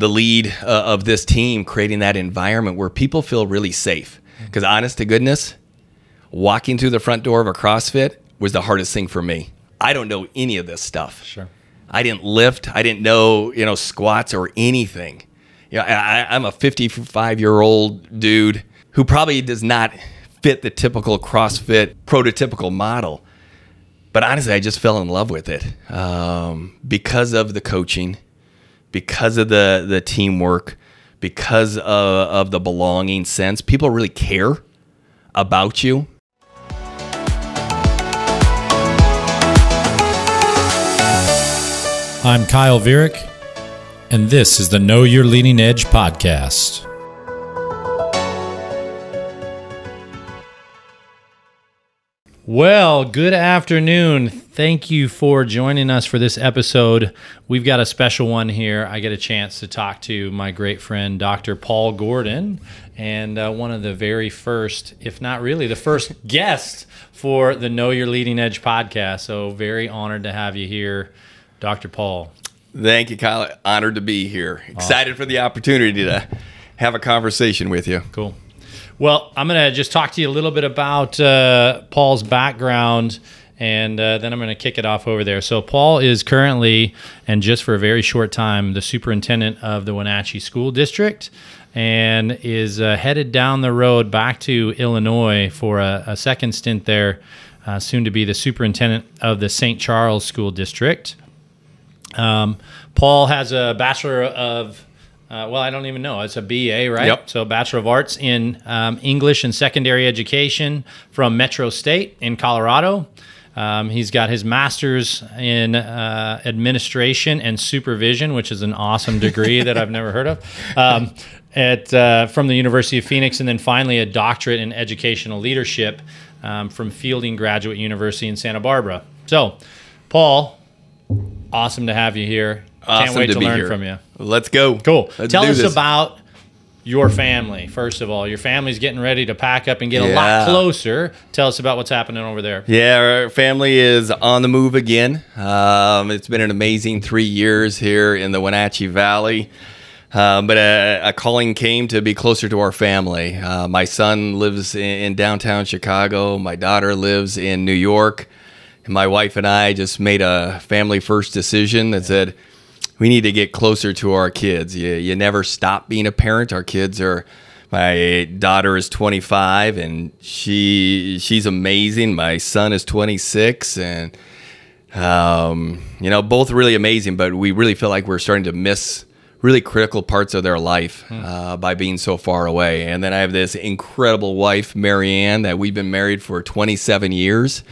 the lead uh, of this team, creating that environment where people feel really safe. Because honest to goodness, walking through the front door of a CrossFit was the hardest thing for me. I don't know any of this stuff. Sure. I didn't lift. I didn't know, you know, squats or anything. You know, I, I'm a 55 year old dude who probably does not fit the typical CrossFit prototypical model. But honestly, I just fell in love with it um, because of the coaching, because of the the teamwork, because of, of the belonging sense. People really care about you. I'm Kyle Vierick, and this is the Know Your Leading Edge podcast. Well, good afternoon. Thank you for joining us for this episode. We've got a special one here. I get a chance to talk to my great friend, Dr. Paul Gordon, and uh, one of the very first, if not really the first guest for the Know Your Leading Edge podcast. So, very honored to have you here, Dr. Paul. Thank you, Kyle. Honored to be here. Excited for the opportunity to have a conversation with you. Cool. Well, I'm going to just talk to you a little bit about uh, Paul's background and uh, then I'm going to kick it off over there. So, Paul is currently, and just for a very short time, the superintendent of the Wenatchee School District and is uh, headed down the road back to Illinois for a, a second stint there, uh, soon to be the superintendent of the St. Charles School District. Um, Paul has a Bachelor of uh, well, I don't even know. It's a BA, right? Yep. So, Bachelor of Arts in um, English and Secondary Education from Metro State in Colorado. Um, he's got his master's in uh, administration and supervision, which is an awesome degree that I've never heard of, um, at uh, from the University of Phoenix, and then finally a doctorate in educational leadership um, from Fielding Graduate University in Santa Barbara. So, Paul, awesome to have you here. Can't wait to to, be learn here. from you. Let's go. Cool. Let's Tell us this. about your family, first of all. Your family's getting ready to pack up and get a lot closer. Tell us about what's happening over there. Yeah, our family is on the move again. Um, it's been an amazing three years here in the Wenatchee Valley. Uh, but a, a calling came to be closer to our family. Uh, my son lives in, in downtown Chicago. My daughter lives in New York. And my wife and I just made a family first decision that said we need to get closer to our kids. You, you never stop being a parent. Our kids are. My daughter is 25 and she she's amazing. My son is 26 and um, you know both really amazing. But we really feel like we're starting to miss really critical parts of their life uh, by being so far away. And then I have this incredible wife, Marianne, that we've been married for 27 years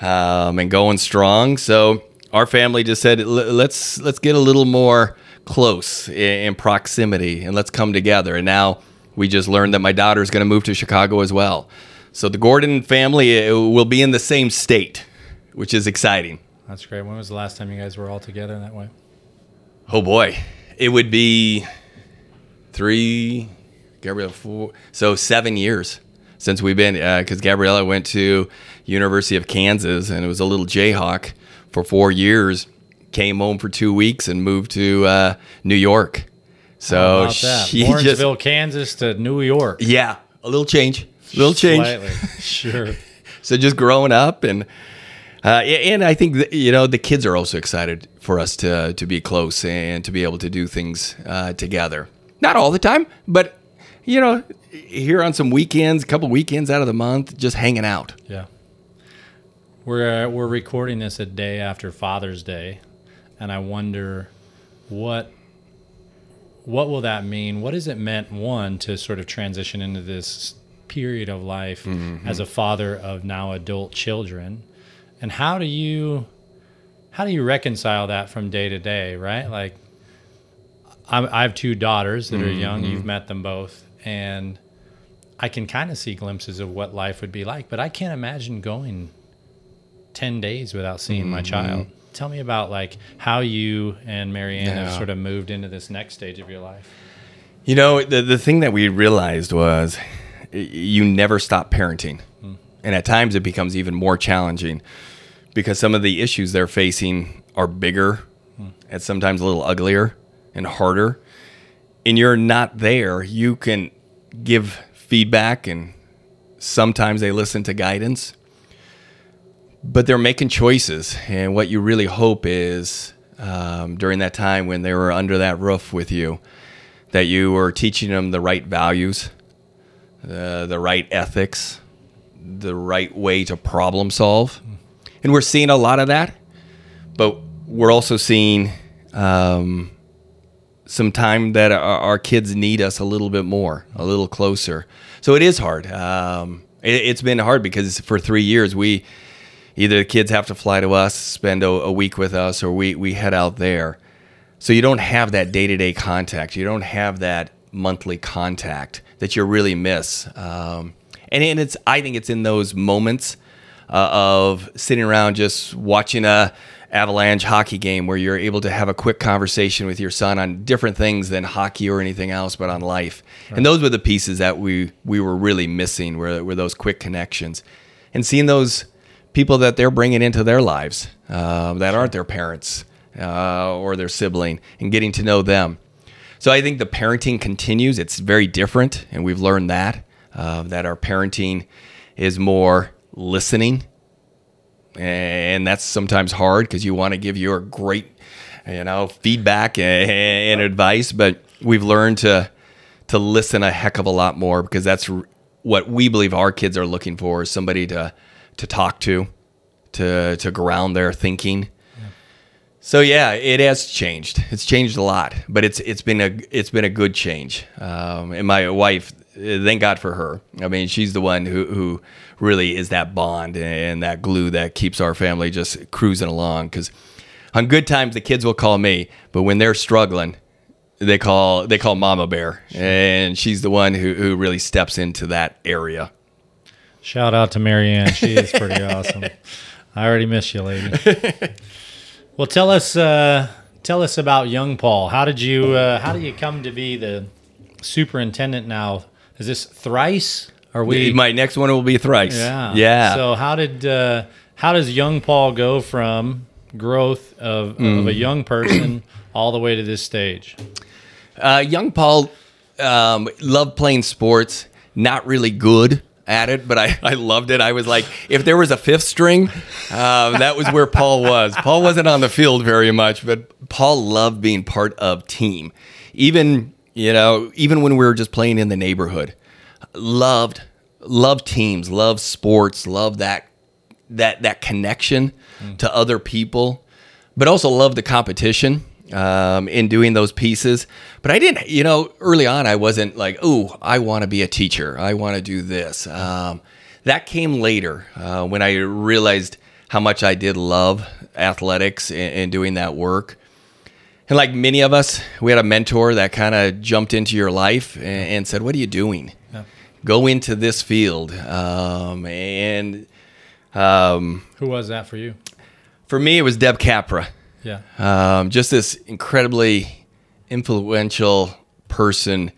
um, and going strong. So our family just said, let's let's get a little more close in, proximity and let's come together. And now we just learned that my daughter is going to move to Chicago as well. So the Gordon family uh, will be in the same state, which is exciting. That's great. When was the last time you guys were all together in that way? Oh boy, it would be three, Gabriella four, so seven years since we've been. Because Gabriella went to University of Kansas and it was a little Jayhawk for four years. Came home for two weeks and moved to uh, New York. So How about that? she just Lawrenceville, Kansas to New York. yeah, a little change, a little change. Slightly. sure. So just growing up and uh, and I think that, you know the kids are also excited for us to to be close and to be able to do things uh, together. Not all the time, but you know, here on some weekends, a couple weekends out of the month, just hanging out. Yeah. We're uh, we're recording this a day after Father's Day, and I wonder what what will that mean? What has it meant one to sort of transition into this period of life as a father of now adult children, and how do you how do you reconcile that from day to day? Right, like I have two daughters that are young. You've met them both, and I can kind of see glimpses of what life would be like, but I can't imagine going 10 days without seeing my mm-hmm. child. Tell me about like how you and Marianne have sort of moved into this next stage of your life. You know, the the thing that we realized was you never stop parenting. Hmm. And at times it becomes even more challenging because some of the issues they're facing are bigger hmm. and sometimes a little uglier and harder. and you're not there, you can give feedback and sometimes they listen to guidance. But they're making choices. And what you really hope is um, during that time when they were under that roof with you, that you were teaching them the right values, uh, the right ethics, the right way to problem solve. And we're seeing a lot of that, but we're also seeing um, some time that our, our, kids need us a little bit more, a little closer. So it is hard. Um, it, has been hard because for three years we either the kids have to fly to us, spend a, a week with us, or we we head out there. So you don't have that day to day contact. You don't have that monthly contact that you really miss. Um, and, and it's I think it's in those moments uh, of sitting around just watching a avalanche hockey game where you're able to have a quick conversation with your son on different things than hockey or anything else, but on life. Right. And those were the pieces that we we were really missing. Were were those quick connections, and seeing those people that they're bringing into their lives uh, that aren't their parents uh, or their sibling, and getting to know them. So I think the parenting continues. It's very different, and we've learned that uh, that our parenting is more listening and that's sometimes hard because you want to give your great you know feedback and, and, advice but we've learned to to listen a heck of a lot more because that's what we believe our kids are looking for is somebody to to talk to to to ground their thinking so yeah it has changed it's changed a lot but it's it's been a it's been a good change um, and my wife thank God for her. I mean, she's the one who, who really is that bond and that glue that keeps our family just cruising along. Because on good times, the kids will call me, but when they're struggling, they call they call Mama Bear, and she's the one who, who really steps into that area. Shout out to Marianne. She is pretty awesome. I already miss you, lady. well, tell us uh, tell us about young Paul. How did you uh, how did you come to be the superintendent now is this thrice? Are we? My next one will be thrice. Yeah. Yeah. So how did uh, how does young Paul go from growth of, mm. of a mm. young person all the way to this stage? Uh, young Paul um, loved playing sports. Not really good at it, but I, I loved it. I was like, if there was a fifth string, uh, that was where Paul was. Paul wasn't on the field very much, but Paul loved being part of team. Even you know, even when we were just playing in the neighborhood, loved loved teams, loved sports, loved that that that connection mm. to other people, but also loved the competition um, in doing those pieces. But I didn't, you know, early on I wasn't like, oh, I want to be a teacher. I want to do this. Um, that came later uh, when I realized how much I did love athletics and, and doing that work. And like many of us, we had a mentor that kind of jumped into your life and, and, said, "What are you doing? Yeah. Go into this field." Um, and um, who was that for you? For me, it was Deb Capra. Yeah, um, just this incredibly influential person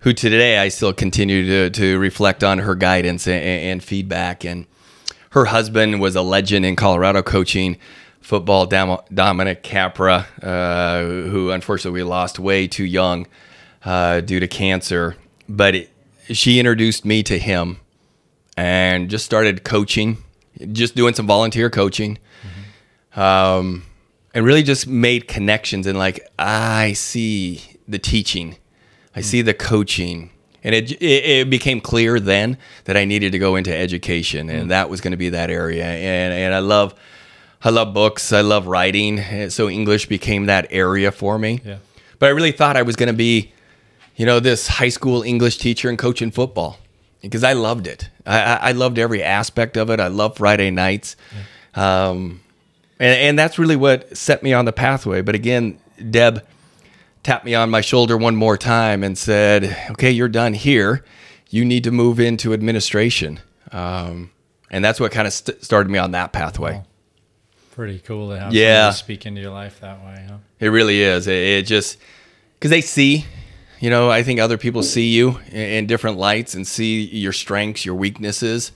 who today I still continue to to reflect on her guidance and, and feedback. And her husband was a legend in Colorado coaching football, Dominic Capra, uh, who unfortunately we lost way too young uh, due to cancer. But it, she introduced me to him and just started coaching, just doing some volunteer coaching. Mm-hmm. Um, and really just made connections and like I see the teaching, I see the coaching, and it, it, it became clear then that I needed to go into education, and mm-hmm. that was going to be that area. And and I love I love books. I love writing. So English became that area for me. Yeah. But I really thought I was going to be, you know, this high school English teacher and coaching football because I loved it. I, I loved every aspect of it. I love Friday nights. Yeah. Um, and, and that's really what set me on the pathway. But again, Deb tapped me on my shoulder one more time and said, okay, you're done here. You need to move into administration. Um, and that's what kind of st- started me on that pathway. Wow pretty cool to have yeah. speak into your life that way, huh? It really is. It, it just because they see, you know, I think other people see you in, in different lights and see your strengths, your weaknesses,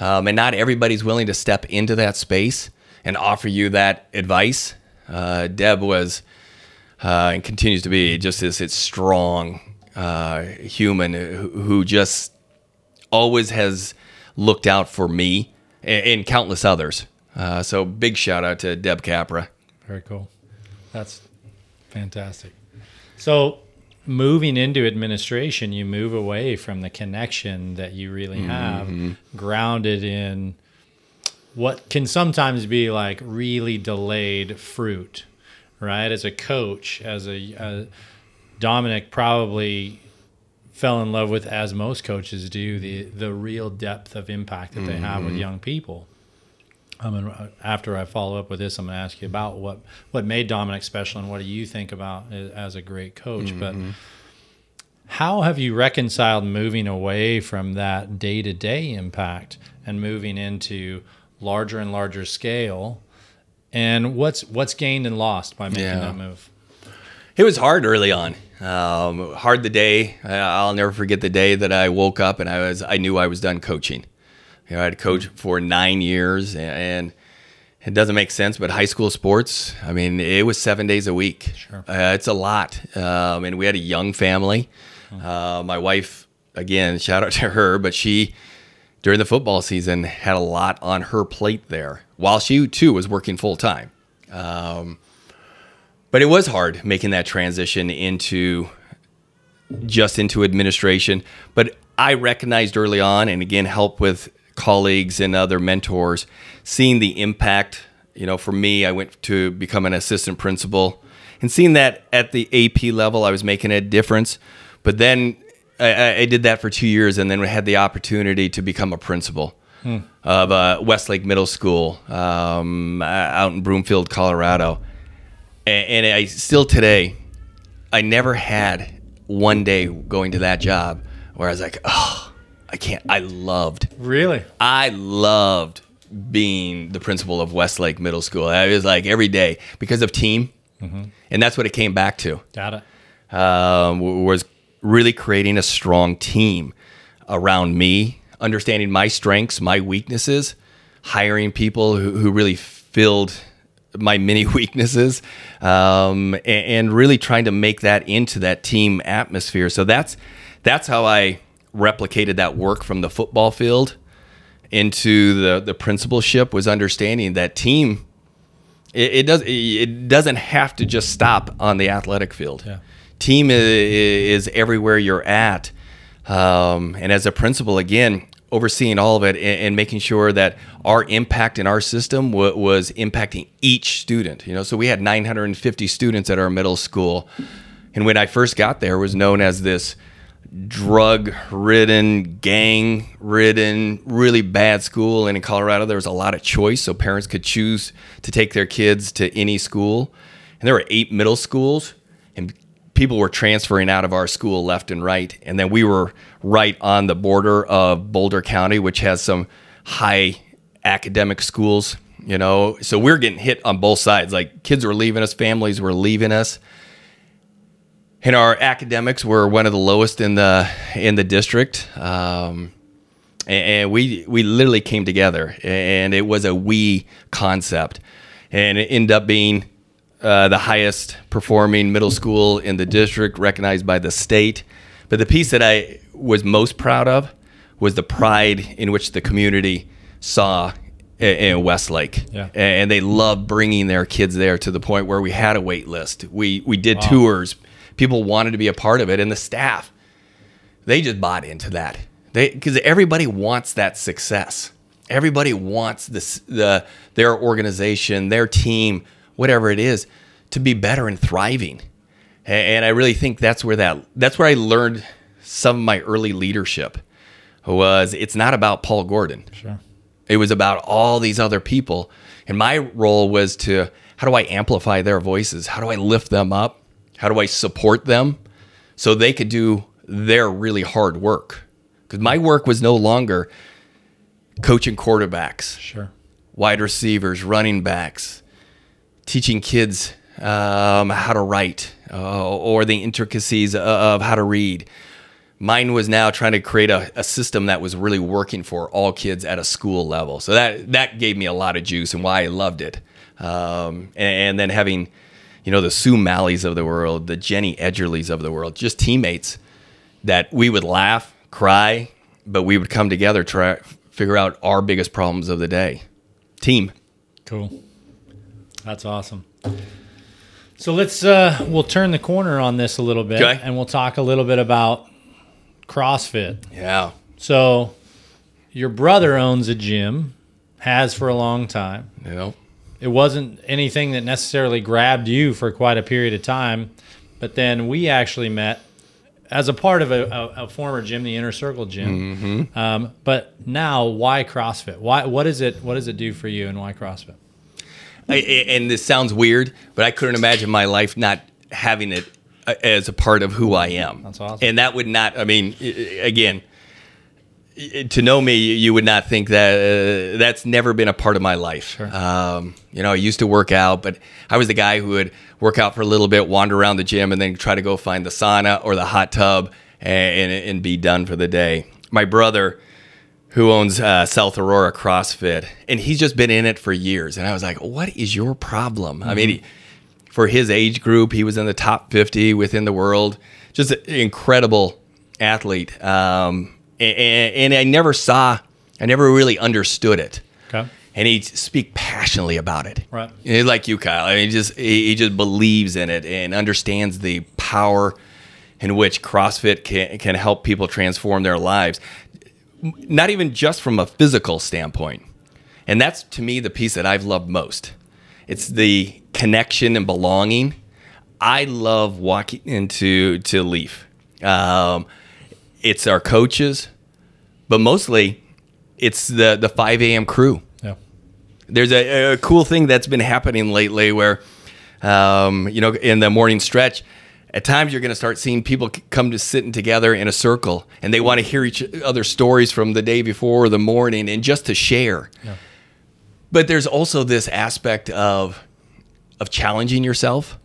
um, and not everybody's willing to step into that space and offer you that advice. Uh, Deb was uh, and continues to be just this it's strong uh, human who, who just always has looked out for me and, and countless others. Uh, so big shout out to Deb Capra. Very cool. That's fantastic. So moving into administration, you move away from the connection that you really have, mm-hmm. grounded in what can sometimes be like really delayed fruit, right? As a coach, as a, a Dominic probably fell in love with, as most coaches do, the the real depth of impact that they mm-hmm. have with mm-hmm. young people. I mean, after I follow up with this, I'm going to ask you about what what made Dominic special and what do you think about as a great coach. Mm-hmm. But how have you reconciled moving away from that day to day impact and moving into larger and larger scale? And what's what's gained and lost by making yeah. that move? It was hard early on. Um, hard the day. I'll never forget the day that I woke up and I was I knew I was done coaching. You know, I had coached for nine years, and it doesn't make sense. But high school sports, I mean, it was seven days a week. Sure. Uh, it's a lot. Um, and we had a young family. Uh, my wife, again, shout out to her, but she during the football season had a lot on her plate there, while she too was working full time. Um, but it was hard making that transition into just into administration. But I recognized early on, and again, help with colleagues and other mentors, seeing the impact. You know, for me, I went to become an assistant principal, and seeing that at the AP level, I was making a difference. But then I, I did that for two years, and then we had the opportunity to become a principal. Hmm. Of uh, Westlake Middle School um, out in Broomfield, Colorado and, and I still today, I never had one day going to that job where I was like, oh, I can't. I loved. Really? I loved being the principal of Westlake Middle School. I was like every day because of team, mm-hmm. and that's what it came back to. Got it. Um, was really creating a strong team around me, understanding my strengths, my weaknesses, hiring people who, who really filled my many weaknesses um, and, and, really trying to make that into that team atmosphere. So that's that's how I replicated that work from the football field into the the principalship was understanding that team. It, it does it doesn't have to just stop on the athletic field. Yeah. Team is, is everywhere you're at. Um, and as a principal, again, overseeing all of it and, and, making sure that our impact in our system w- was impacting each student. You know, so we had 950 students at our middle school, and when I first got there, was known as this drug-ridden, gang-ridden, really bad school. And in Colorado, there was a lot of choice, so parents could choose to take their kids to any school. And there were eight middle schools, people were transferring out of our school left and right. And then we were right on the border of Boulder County, which has some high academic schools, you know. So we're getting hit on both sides. Like kids were leaving us, families were leaving us. And our academics were one of the lowest in the in the district. Um, and we we literally came together and it was a we concept and it ended up being uh, the highest performing middle school in the district, recognized by the state. But the piece that I was most proud of was the pride in which the community saw in Westlake, yeah. and they loved bringing their kids there to the point where we had a wait list. We we did wow. tours. People wanted to be a part of it, and the staff they just bought into that. They because everybody wants that success. Everybody wants this the their organization, their team whatever it is, to be better and thriving. And I really think that's where that that's where I learned some of my early leadership was it's not about Paul Gordon. Sure. It was about all these other people. And my role was to how do I amplify their voices? How do I lift them up? How do I support them so they could do their really hard work? Because my work was no longer coaching quarterbacks, sure, wide receivers, running backs, teaching kids um, how to write uh, or the intricacies of how to read. Mine was now trying to create a, a, system that was really working for all kids at a school level. So that that gave me a lot of juice and why I loved it. Um, and, and, then having, you know, the Sue Malleys of the world, the Jenny Edgerleys of the world, just teammates that we would laugh, cry, but we would come together, try figure out our biggest problems of the day. Team. Cool. That's awesome. So let's uh we'll turn the corner on this a little bit Okay. and we'll talk a little bit about CrossFit. Yeah. So your brother owns a gym, has for a long time. Know. It wasn't anything that necessarily grabbed you for quite a period of time, but then we actually met as a part of a, a, a former gym, the Inner Circle Gym. Um, but now, why CrossFit? Why? What is it? What does it do for you, and why CrossFit? I, and this sounds weird, but I couldn't imagine my life not having it uh, as a part of who I am. That's awesome. And that would not, I mean, again, to know me, you would not think that uh, that's never been a part of my life. Sure. Um, you know, I used to work out, but I was the guy who would work out for a little bit, wander around the gym, and then try to go find the sauna or the hot tub and, and, and be done for the day. My brother, who owns uh, South Aurora CrossFit, and he's just been in it for years. And I was like, "What is your problem?" I mean, he, for his age group, he was in the top 50 within the world. Just an incredible athlete. Um, and, and I never saw, I never really understood it. Okay. And he'd speak passionately about it. Right. Like you, Kyle. I mean, he just he, he just believes in it and understands the power in which CrossFit can can help people transform their lives. Not even just from a physical standpoint. And that's to me the piece that I've loved most. It's the connection and belonging. I love walking into to Leaf. Um, it's our coaches, but mostly it's the the 5 a.m. crew Yeah. there's a, a cool thing that's been happening lately where um, you know in the morning stretch at times you're going to start seeing people come to sitting together in a circle and they want to hear each other stories from the day before or the morning and just to share Yeah. but there's also this aspect of of challenging yourself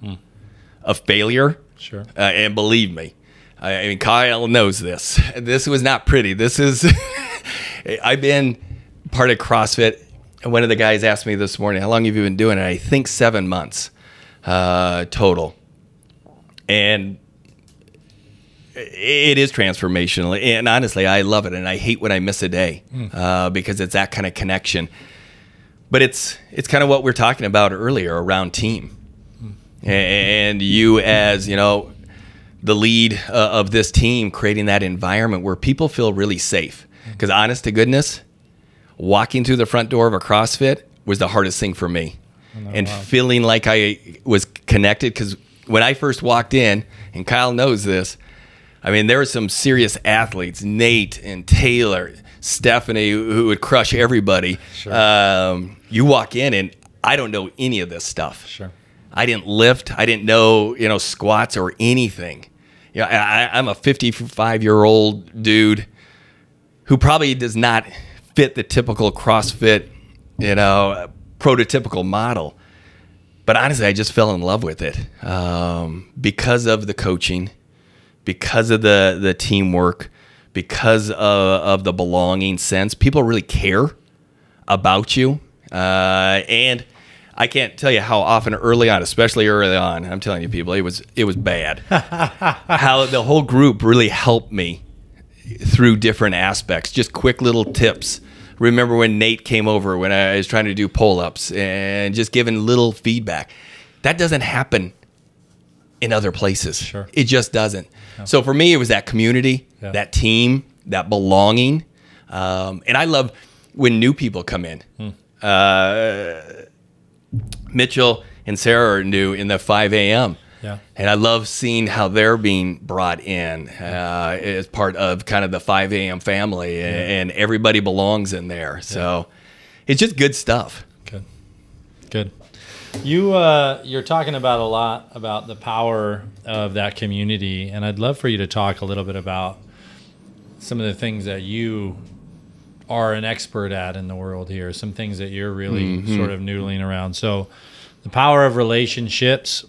of failure Sure. uh, and believe me, I, I mean, Kyle knows this. This was not pretty. This is, I've been part of CrossFit. And one of the guys asked me this morning, How long have you been doing it? I think seven months uh, total. And it is transformational. And honestly, I love it. And I hate when I miss a day uh, because it's that kind of connection. But it's it's kind of what we are talking about earlier around team and you as you know the lead uh, of this team creating that environment where people feel really safe because honest to goodness walking through the front door of a crossfit was the hardest thing for me and feeling like i was connected because when i first walked in and kyle knows this i mean there were some serious athletes nate and taylor stephanie who would crush everybody um, you walk in and i don't know any of this stuff Sure. I didn't lift. I didn't know, you know, squats or anything. You know, I, I'm a 55 year old dude who probably does not fit the typical CrossFit, you know, prototypical model. But honestly, I just fell in love with it um, because of the coaching, because of the the teamwork, because of, of the belonging sense. People really care about you, uh, and I can't tell you how often early on, especially early on, I'm telling you, people, it was it was bad. how the whole group really helped me through different aspects, just quick little tips. Remember when Nate came over when I was trying to do pull ups and just giving little feedback. That doesn't happen in other places. Sure. It just doesn't. So for me, it was that community, Yeah. that team, that belonging. Um, and I love when new people come in. Uh, Mitchell and Sarah are new in the 5 a.m. Yeah. And I love seeing how they're being brought in uh, as part of kind of the 5 a.m. family, and everybody belongs in there. So it's just good stuff. Good. Good. You uh, you're talking about a lot about the power of that community, and I'd love for you to talk a little bit about some of the things that you are an expert at in the world here. Some things that you're really sort of noodling around. So, the power of relationships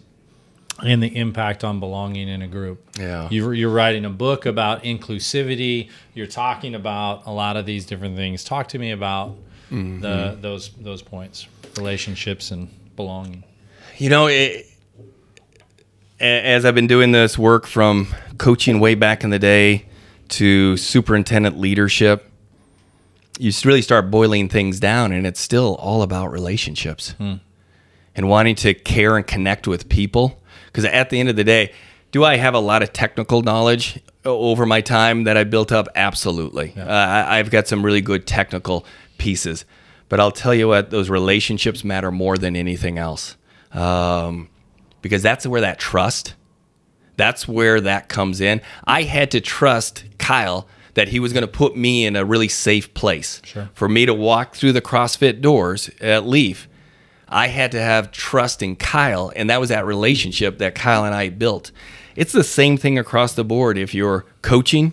and the impact on belonging in a group. Yeah. You're, you're writing a book about inclusivity. You're talking about a lot of these different things. Talk to me about the mm-hmm. those those points, relationships and belonging. You know, it, as I've been doing this work from coaching way back in the day to superintendent leadership, you really start boiling things down, and it's still all about relationships hmm. and wanting to care and connect with people. Because at the end of the day, do I have a lot of technical knowledge over my time that I built up? Absolutely. Uh, I, I've got some really good technical pieces. But I'll tell you what, those relationships matter more than anything else. Um, because that's where that trust, that's where that comes in. I had to trust Kyle that he was going to put me in a really safe place. Sure. For me to walk through the CrossFit doors at Leaf, I had to have trust in Kyle, and that was that relationship that Kyle and I built. It's the same thing across the board. If you're coaching,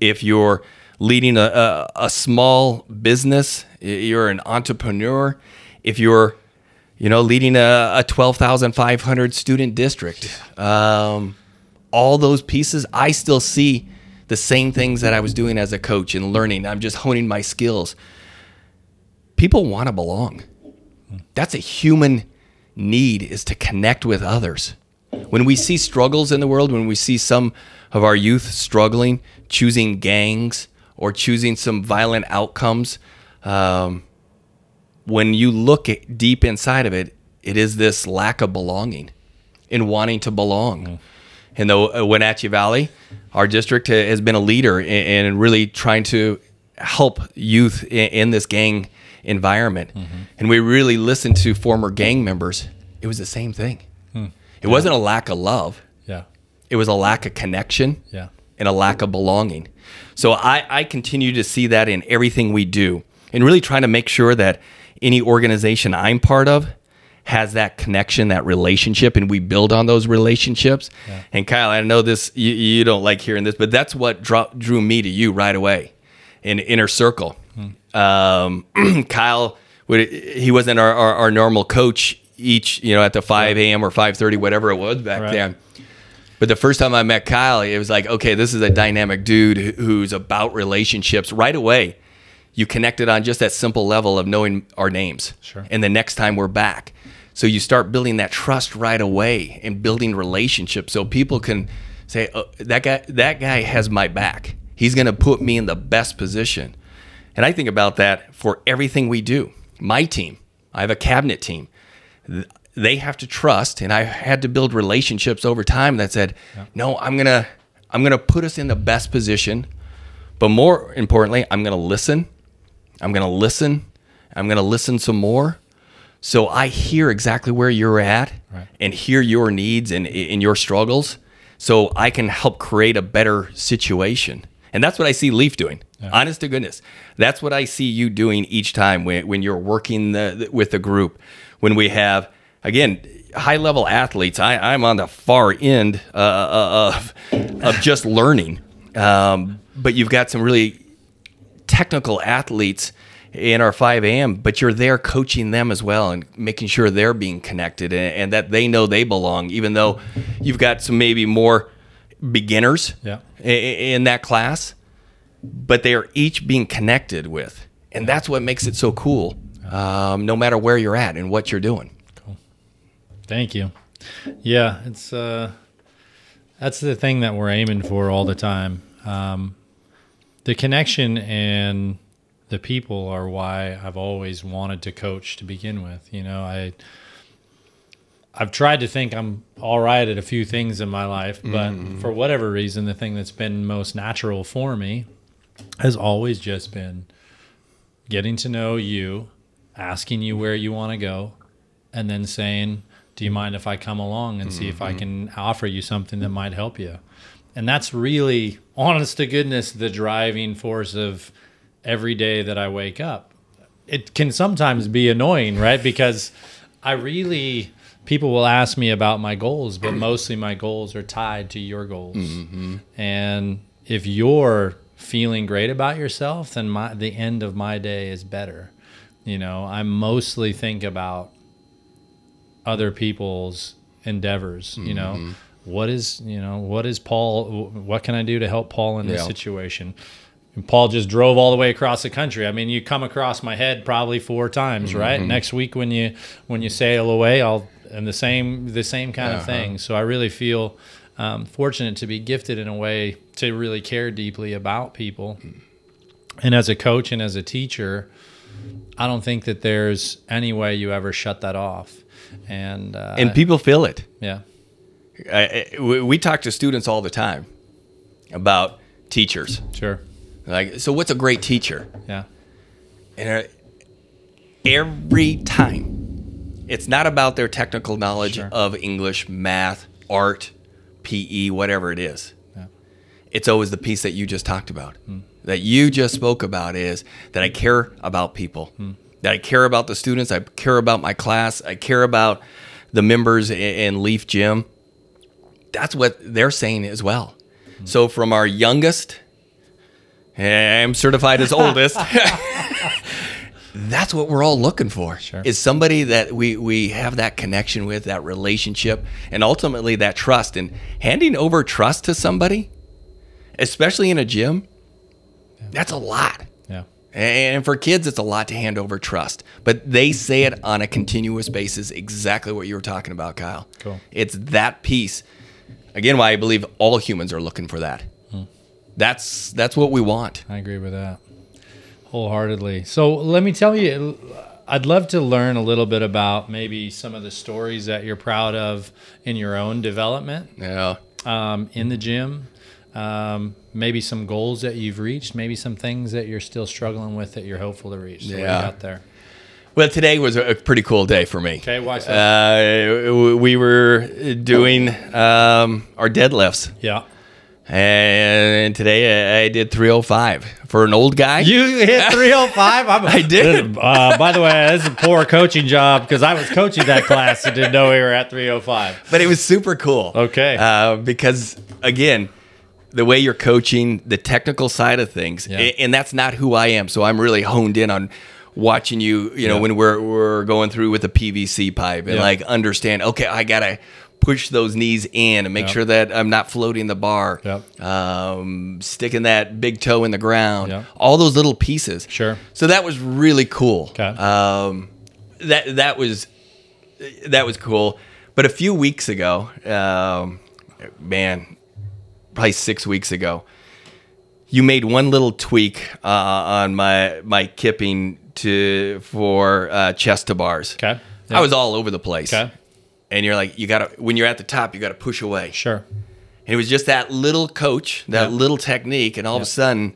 if you're leading a, a, a small business, you're an entrepreneur, if you're you know leading a, a 12,500 student district, um, all those pieces, I still see the same things that I was doing as a coach and learning. I'm just honing my skills. People want to belong. That's a human need is to connect with others. When we see struggles in the world, when we see some of our youth struggling, choosing gangs or choosing some violent outcomes, um, when you look at deep inside of it, it is this lack of belonging and wanting to belong. In the Wenatchee Valley, our district has been a leader in, in really trying to help youth in, in this gang environment. Mm-hmm. And we really listened to former gang members. It was the same thing. Hmm. It wasn't a lack of love, Yeah. it was a lack of connection Yeah. and a lack of belonging. So I, I continue to see that in everything we do and really trying to make sure that any organization I'm part of has that connection, that relationship, and we build on those relationships. And Kyle, I know this, you, you don't like hearing this, but that's what drew me to you right away in Inner Circle. Um, Kyle, would, he wasn't our, our, our normal coach each, you know, at the 5 a.m. or 5.30, whatever it was back Right. then. But the first time I met Kyle, it was like, okay, this is a dynamic dude who's about relationships. Right away, you connected on just that simple level of knowing our names. Sure. And the next time we're back. So you start building that trust right away and building relationships so people can say, oh, that guy that guy has my back. He's going to put me in the best position. And I think about that for everything we do. My team, I have a cabinet team they have to trust and i had to build relationships over time that said no i'm gonna i'm gonna put us in the best position but more importantly i'm gonna listen i'm gonna listen i'm gonna listen some more so i hear exactly where you're at Right. and hear your needs and, and your struggles so i can help create a better situation and that's what i see leaf doing. Honest to goodness. That's what i see you doing each time when, when you're working the, with the group. When we have again high level athletes I, i'm on the far end uh, of, of just learning. Um, but you've got some really technical athletes in our 5 a.m., but you're there coaching them as well and making sure they're being connected and, and that they know they belong, even though you've got some maybe more beginners Yeah. in that class, but they are each being connected with. And that's what makes it so cool, um, no matter where you're at and what you're doing. Cool. Thank you. Yeah, it's uh, that's the thing that we're aiming for all the time. Um, the connection and the people are why I've always wanted to coach to begin with. You know, I I've tried to think I'm all right at a few things in my life, but mm-hmm. for whatever reason, the thing that's been most natural for me has always just been getting to know you, asking you where you want to go, and then saying, "Do you mind if I come along and see if I mm-hmm. can offer you something that might help you?" And that's really, honest to goodness, the driving force of every day that I wake up. It can sometimes be annoying, right? Because I really, people will ask me about my goals, but mostly my goals are tied to your goals. Mm-hmm, mm-hmm. And if you're feeling great about yourself, then my the end of my day is better. You know, I mostly think about other people's endeavors. You know, mm-hmm. what is you know what is Paul? What can I do to help Paul in this Yeah. situation? And Paul just drove all the way across the country. I mean, you come across my head probably four times, right? Next week when you when you sail away, I'll and the same the same kind of Uh-huh. thing. So I really feel um, fortunate to be gifted in a way to really care deeply about people. And as a coach and as a teacher, I don't think that there's any way you ever shut that off. And uh, and people feel it. yeah, I, I- we, we talk to students all the time about teachers. sure, Like, so what's a great teacher? yeah, And uh, every time, it's not about their technical knowledge Sure. of English, math, art, PE, whatever it is. Yeah. It's always the piece that you just talked about, hmm. that you just spoke about is that I care about people, hmm. that I care about the students, I care about my class, I care about the members in Leaf Gym. That's what they're saying as well. Hmm. So from our youngest, I'm certified as oldest. that's what we're all looking for Sure. is somebody that we we have that connection with that relationship and ultimately that trust. And handing over trust to somebody especially in a gym that's a lot. Yeah, and for kids it's a lot to hand over trust. But they say it on a continuous basis exactly what you were talking about kyle. Cool. it's that piece. Again why i believe all humans are looking for that. Hmm. That's that's what we want. I agree with that wholeheartedly. So let me tell you, I'd love to learn a little bit about maybe some of the stories that you're proud of in your own development yeah um, in the gym. Um, maybe some goals that you've reached, maybe some things that you're still struggling with that you're hopeful to reach. So Yeah. you got there? Well, today was a pretty cool day for me. Okay, why so? Uh, we were doing um, our deadlifts, Yeah. And today I did 305 for an old guy. You hit 305. I'm, I did. Uh, by the way, this is a poor coaching job because I was coaching that class and didn't know we were at 305. but it was super cool. Okay. Uh, because again, the way you're coaching, the technical side of things, Yeah. and that's not who I am. So I'm really honed in on watching you. You know, Yeah. when we're we're going through with a PVC pipe and Yeah. like understand. Okay, I gotta push those knees in and make Yep. sure that I'm not floating the bar. Yep. Um, sticking that big toe in the ground. Yep. All those little pieces. Sure. So that was really cool. Okay. Um, that that was that was cool. But a few weeks ago, um, man, probably six weeks ago, you made one little tweak uh, on my my kipping to for uh, chest to bars. Okay. I was all over the place. Okay. And you're like, you gotta when you're at the top, you gotta push away. Sure. And it was just that little coach, that Yeah. little technique, and all of a sudden,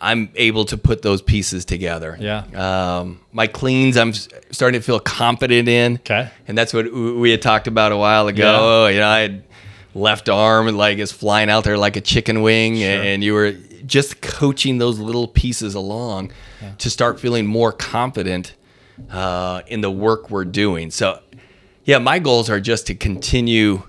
I'm able to put those pieces together. Yeah. Um, my cleans, I'm starting to feel confident in. Okay. And that's what we had talked about a while ago. You know, I had left arm and like is flying out there like a chicken wing, Sure. and you were just coaching those little pieces along to start feeling more confident uh, in the work we're doing. So, yeah, my goals are just to continue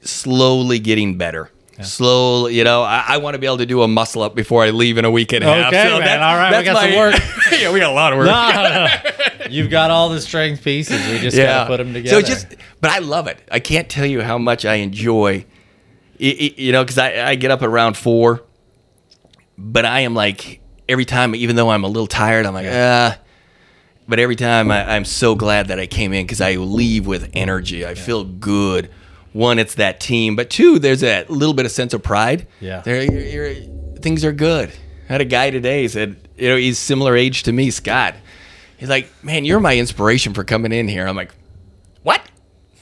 slowly getting better. Slowly, you know, I, I want to be able to do a muscle up before I leave in a week and a half. Okay, man. All right, we got some work. yeah, we got a lot of work. No, no, no. You've got all the strength pieces. We just got to put them together. So just, but I love it. I can't tell you how much I enjoy. You know, because I, I get up around four, but I am like every time, even though I'm a little tired, I'm like ah. But every time I, I'm so glad that I came in because I leave with energy. I feel good. One, it's that team, but two, there's that little bit of sense of pride. Yeah. there, you're, you're, things are good. I had a guy today he said, you know, he's similar age to me, Scott. He's like, man, you're my inspiration for coming in here. I'm like, what?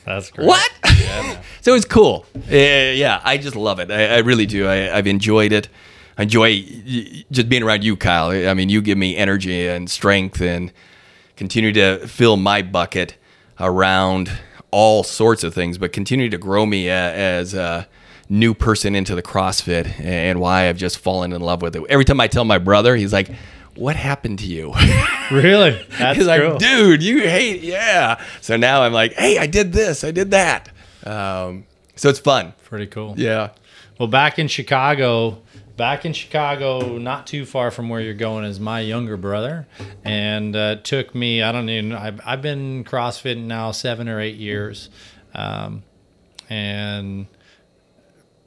That's great. What? Yeah, so it's cool. Uh, yeah, I just love it. I, I really do. I, I've enjoyed it. I enjoy just being around you, Kyle. I mean, you give me energy and strength and continue to fill my bucket around all sorts of things, but continue to grow me as a new person into the CrossFit and why I've just fallen in love with it. Every time I tell my brother, he's like, what happened to you? Really? That's He's cool. like, dude, you hate, yeah. So now I'm like, hey, I did this, I did that. Um, so it's fun. Pretty cool. Yeah. Well, back in Chicago, back in Chicago, not too far from where you're going, is my younger brother, and uh, took me. I don't even. I've, I've been CrossFitting now seven or eight years, um, and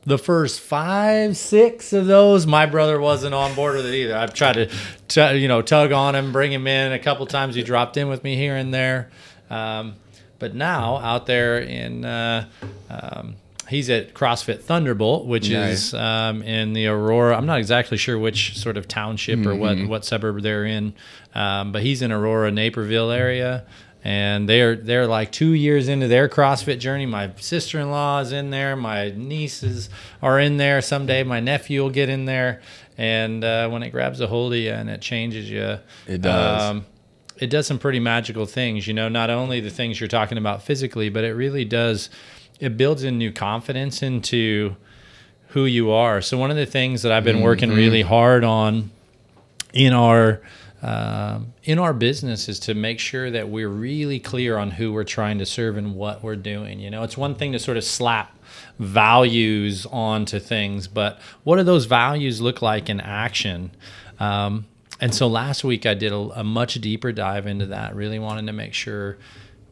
the first five, six of those, my brother wasn't on board with it either. I've tried to, t- you know, tug on him, bring him in. A couple times he dropped in with me here and there. Um, But now out there in, uh, um, he's at CrossFit Thunderbolt, which Nice. is um, in the Aurora. I'm not exactly sure which sort of township or what what suburb they're in, um, but he's in Aurora, Naperville area. And they're they're like two years into their CrossFit journey. My sister in law is in there. My nieces are in there. Someday my nephew will get in there. And uh, when it grabs a hold of you and it changes you, It does. Um, it does some pretty magical things. You know, not only the things you're talking about physically, but it really does. It builds in new confidence into who you are. So one of the things that I've been working really hard on in our um, in our business is to make sure that we're really clear on who we're trying to serve and what we're doing. You know, it's one thing to sort of slap values onto things, but what do those values look like in action? Um, and so last week I did a, a much deeper dive into that. Really wanting to make sure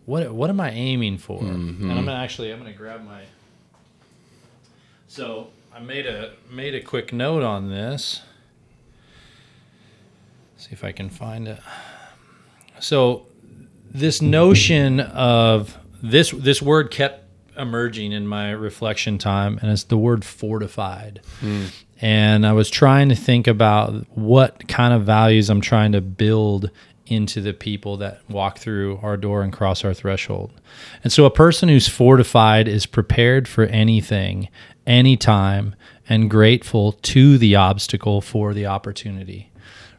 what what am I aiming for? Mm-hmm. And I'm gonna actually I'm gonna grab my. So I made a made a quick note on this. See if I can find it. So this notion of this this word kept emerging in my reflection time and it's the word fortified. Hmm. And I was trying to think about what kind of values I'm trying to build into the people that walk through our door and cross our threshold. And so a person who's fortified is prepared for anything, anytime, and grateful to the obstacle for the opportunity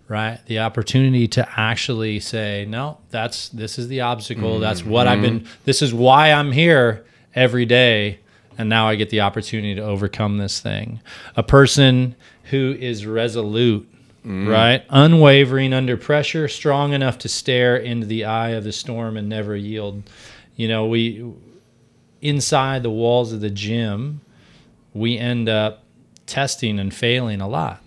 right? The opportunity to actually say no that's this is the obstacle. That's what i've been mm-hmm. this is why i'm here every day and now i get the opportunity to overcome this thing. A person who is resolute Mm-hmm. right unwavering under pressure strong enough to stare into the eye of the storm and never yield you know we inside the walls of the gym we end up testing and failing a lot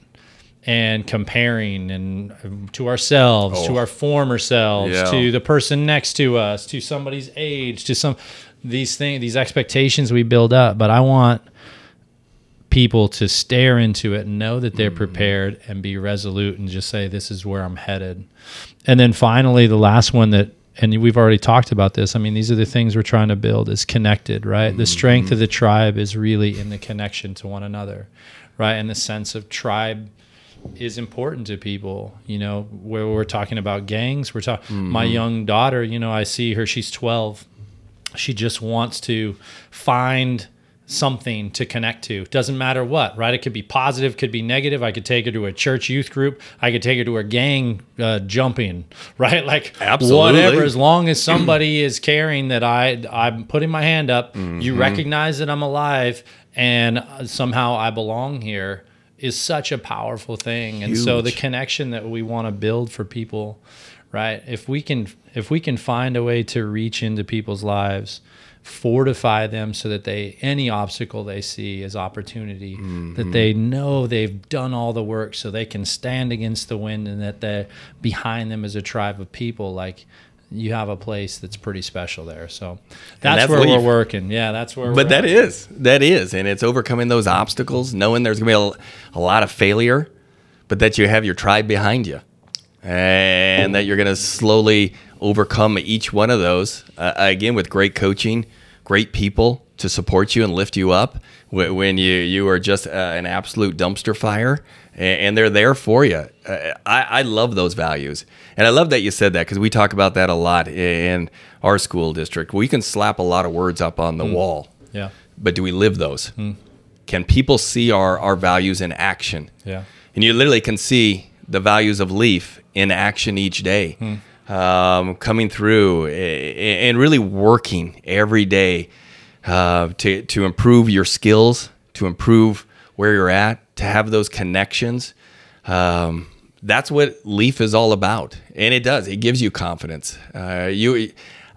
and comparing and to ourselves, to Oh. our former selves, Yeah. to the person next to us, to somebody's age, to some these things, these expectations we build up. But I want people to stare into it and know that they're mm. prepared and be resolute and just say, "This is where I'm headed." And then finally, the last one that and we've already talked about this. I mean, these are the things we're trying to build is connected, right? The mm-hmm. strength of the tribe is really in the connection to one another, right? And the sense of tribe is important to people. You know, where we're talking about gangs, we're talking. My mm-hmm. young daughter, you know, I see her. She's twelve. She just wants to find something to connect to. Doesn't matter what, right? It could be positive, could be negative. I could take her to a church youth group. I could take her to a gang uh, jumping, right? Like Absolutely. whatever. As long as somebody is caring that I I'm putting my hand up, Mm-hmm. you recognize that I'm alive, and uh, somehow I belong here is such a powerful thing. And so the connection that we want to build for people, right? If we can if we can find a way to reach into people's lives, fortify them so that they any obstacle they see is opportunity, that they mm-hmm. know they've done all the work so they can stand against the wind and that they behind them is a tribe of people like you have a place that's pretty special there. So that's, that's where we're working. Yeah, that's where But that at. is that is, and it's overcoming those obstacles, knowing there's gonna be a, a lot of failure, but that you have your tribe behind you, and that you're gonna slowly overcome each one of those. Uh, again, with great coaching, great people to support you and lift you up when you you are just uh, an absolute dumpster fire, and they're there for you. Uh, I, I love those values, and I love that you said that because we talk about that a lot in our school district. We can slap a lot of words up on the wall Yeah. but do we live those? Can people see our, our values in action? Yeah. And you literally can see the values of Leaf in action each day, um, coming through and really working every day uh, to, to improve your skills, to improve where you're at, to have those connections. Um, that's what Leaf is all about, and it does. It gives you confidence. Uh, you,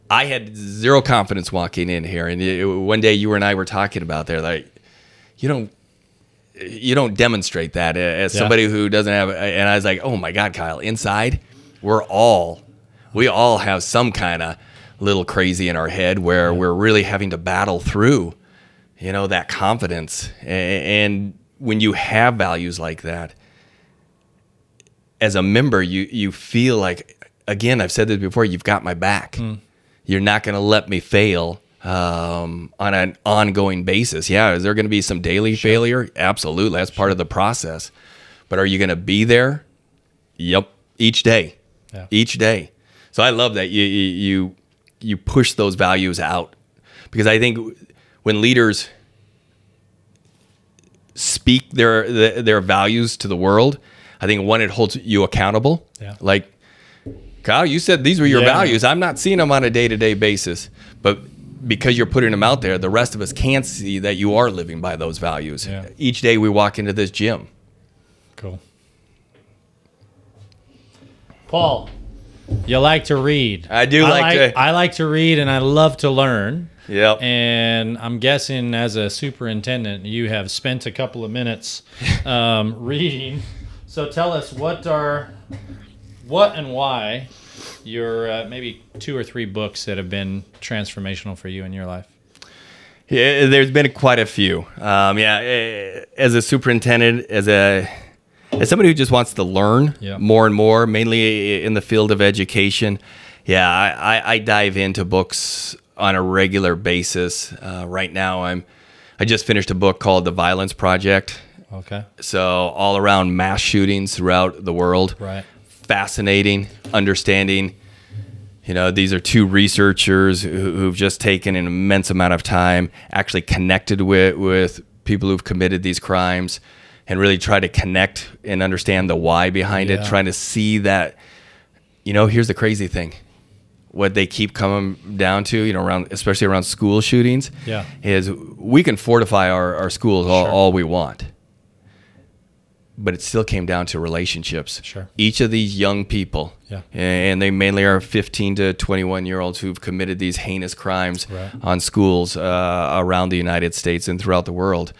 I had zero confidence walking in here, and you, one day you and I were talking about there, like you don't you don't demonstrate that as Yeah. somebody who doesn't have and i was like oh my god kyle inside we're all we all have some kind of little crazy in our head where we're really having to battle through you know that confidence and when you have values like that as a member you you feel like again i've said this before you've got my back you're not going to let me fail um, on an ongoing basis. Yeah, is there going to be some daily failure? Absolutely, that's part of the process. But are you going to be there? Yep, each day, Yeah. each day. So I love that you you you, you push those values out because I think when leaders speak their their their values to the world, I think one it holds you accountable. Yeah. Like Kyle, you said these were your Yeah. values. I'm not seeing them on a day to day basis, but because you're putting them out there, the rest of us can't see that you are living by those values. Yeah. Each day we walk into this gym. Cool. Paul, you like to read. I do like to- I like to read, and I love to learn. Yep. And I'm guessing, as a superintendent, you have spent a couple of minutes um, reading. So tell us what are, what and why, your uh, maybe two or three books that have been transformational for you in your life. Yeah, there's been quite a few. Um, yeah, eh, as a superintendent, as a as somebody who just wants to learn Yeah. more and more, mainly in the field of education. Yeah, I, I, I dive into books on a regular basis. Uh, right now, I'm I just finished a book called The Violence Project. Okay. So all around mass shootings throughout the world Right. fascinating understanding you know these are two researchers who- who've just taken an immense amount of time actually connected with with people who've committed these crimes and really try to connect and understand the why behind it trying to see that you know here's the crazy thing what they keep coming down to you know around especially around school shootings Yeah. is we can fortify our, our schools all, Sure. all we want but it still came down to relationships. Sure. Each of these young people, Yeah. and they mainly are 15 to 21 year olds who've committed these heinous crimes Right. on schools uh, around the United States and throughout the world.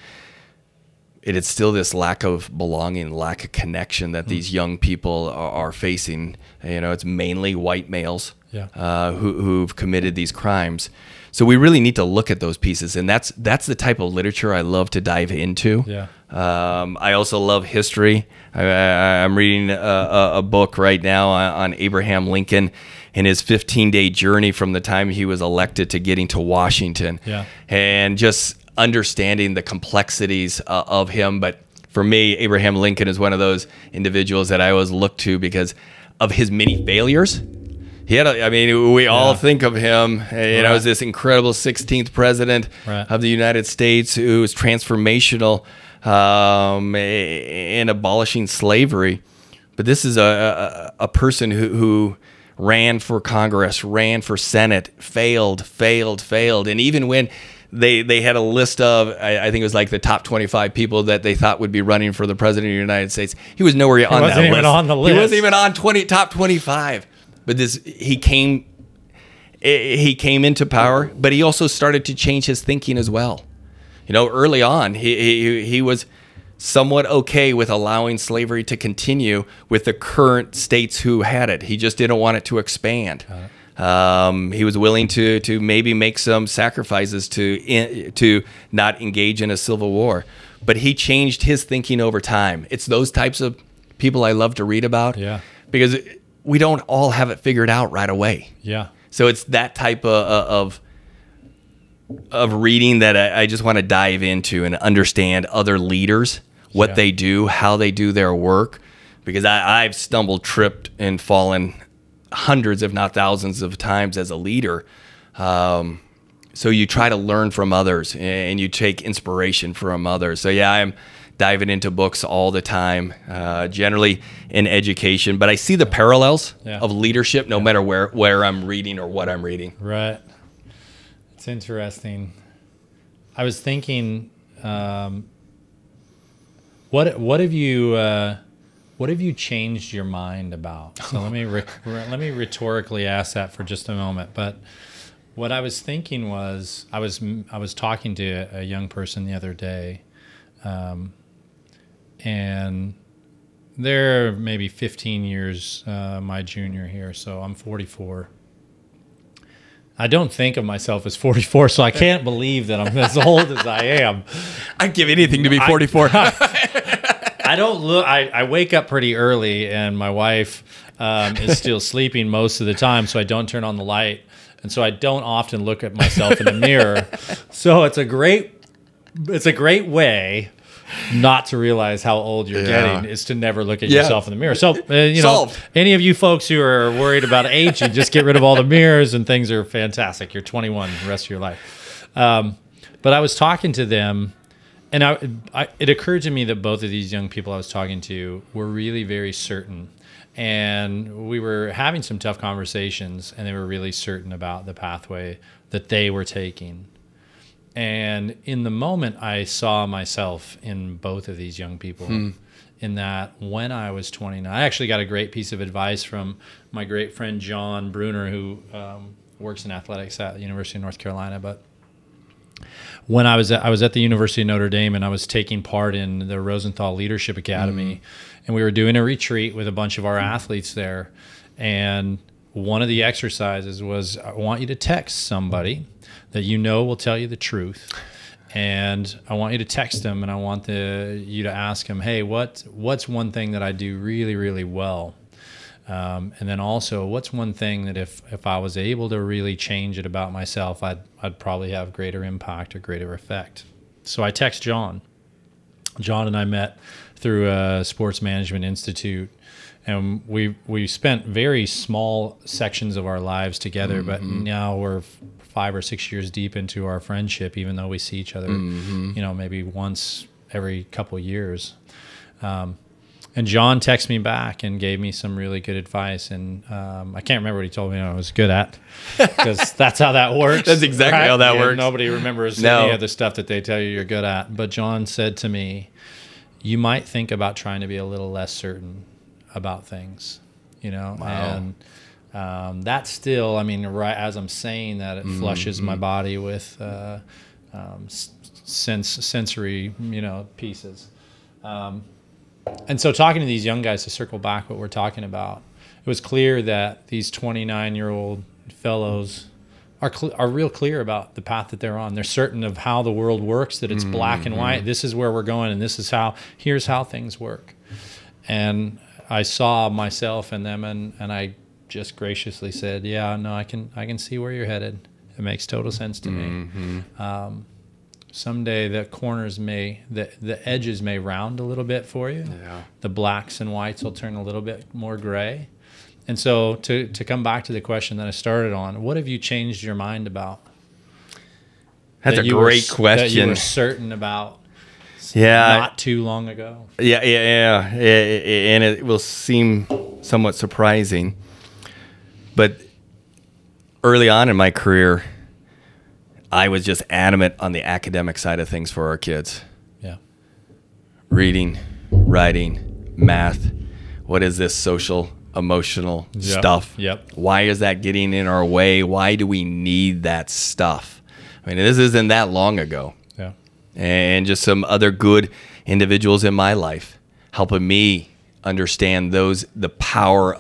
It is still this lack of belonging, lack of connection that these young people are, are facing. You know, it's mainly white males Yeah. uh, who, who've committed these crimes. So we really need to look at those pieces, and that's that's the type of literature I love to dive into. Yeah. Um, I also love history. I, I, I'm reading a, a, book right now on, on Abraham Lincoln and his 15 day journey from the time he was elected to getting to Washington. Yeah. And just understanding the complexities uh, of him. But for me, Abraham Lincoln is one of those individuals that I always look to because of his many failures. He had, a, I mean, we all Yeah. think of him, uh, you know, as this incredible 16th president Right. of the United States who was transformational um, in abolishing slavery. But this is a, a, a person who, who ran for Congress, ran for Senate, failed, failed, failed. And even when they, they had a list of, I, I think it was like the top 25 people that they thought would be running for the president of the United States, he was nowhere on wasn't that even list. on the list. He wasn't even on 20 top 25. But this, he came he came into power, but he also started to change his thinking as well. You know, early on, he he, he was somewhat okay with allowing slavery to continue with the current states who had it. He just didn't want it to expand. Um, he was willing to to maybe make some sacrifices to in, to not engage in a civil war, but he changed his thinking over time. It's those types of people I love to read about. Yeah. because we don't all have it figured out right away. Yeah. So it's that type of of, of reading that I, I just want to dive into and understand other leaders, what Yeah. they do, how they do their work, because I, I've stumbled, tripped, and fallen hundreds, if not thousands, of times as a leader. Um, so you try to learn from others and you take inspiration from others. So yeah, I'm diving into books all the time, uh, generally in education, but I see the parallels Yeah. of leadership no matter where, where I'm reading or what I'm reading. Right. It's interesting. I was thinking, um, what what have you uh, what have you changed your mind about? So let me re- let me rhetorically ask that for just a moment. But what I was thinking was, I was I was talking to a young person the other day, um, and they're maybe 15 years uh, my junior here, so I'm 44. I don't think of myself as 44, so I can't believe that I'm as old as I am. I'd give anything to be I- 44. I don't look. I, I wake up pretty early, and my wife um, is still sleeping most of the time, so I don't turn on the light and so I don't often look at myself in the mirror. So it's a great, it's a great way not to realize how old you're Yeah. getting is to never look at Yeah. yourself in the mirror. So uh, you know, Solved. any of you folks who are worried about aging, just get rid of all the mirrors and things are fantastic. You're 21 the rest of your life. Um, but I was talking to them, and I, I, it occurred to me that both of these young people I was talking to were really very certain. And we were having some tough conversations, and they were really certain about the pathway that they were taking. And in the moment, I saw myself in both of these young people. In that, when I was 29, I actually got a great piece of advice from my great friend John Bruner, who um, works in athletics at the University of North Carolina. But when I was at, I was at the University of Notre Dame and I was taking part in the Rosenthal Leadership Academy, mm. and we were doing a retreat with a bunch of our athletes there, and one of the exercises was I want you to text somebody that you know will tell you the truth. And I want you to text them, and I want the, you to ask them, "Hey, what what's one thing that I do really, really well?" Um, and then also, what's one thing that if if I was able to really change it about myself, I'd I'd probably have greater impact or greater effect. So I text John. John and I met through a sports management institute, and we we spent very small sections of our lives together. But now we're f- five or six years deep into our friendship, even though we see each other, you know, maybe once every couple years. Um, and John texted me back and gave me some really good advice. And um, I can't remember what he told me I was good at because that's how that works. That's exactly how that works. Nobody remembers No. any of the stuff that they tell you you're good at. But John said to me, You might think about trying to be a little less certain about things, you know? Wow. And um, that still, I mean, right as I'm saying that, it flushes Mm-hmm. my body with uh, um, s- sense, sensory, you know, pieces. Um, and so talking to these young guys to circle back what we're talking about it was clear that these 29 year old fellows are cl- are real clear about the path that they're on. They're certain of how the world works that it's black and white. This is where we're going and this is how here's how things work. And i saw myself in them and and i just graciously said yeah no i can i can see where you're headed. It makes total sense to me. Um, someday the corners may the the edges may round a little bit for you. Yeah. the blacks and whites will turn a little bit more gray. And so to to come back to the question that i started on what have you changed your mind about? That's that a you were great s- that you were certain about Yeah. not too long ago? Yeah, yeah, yeah, and it will seem somewhat surprising, but early on in my career, I was just adamant on the academic side of things for our kids: yeah reading, writing, math. What is this social, emotional Yep, stuff? yep. Why is that getting in our way? Why do we need that stuff? I mean, this isn't that long ago yeah and just some other good individuals in my life helping me understand those the power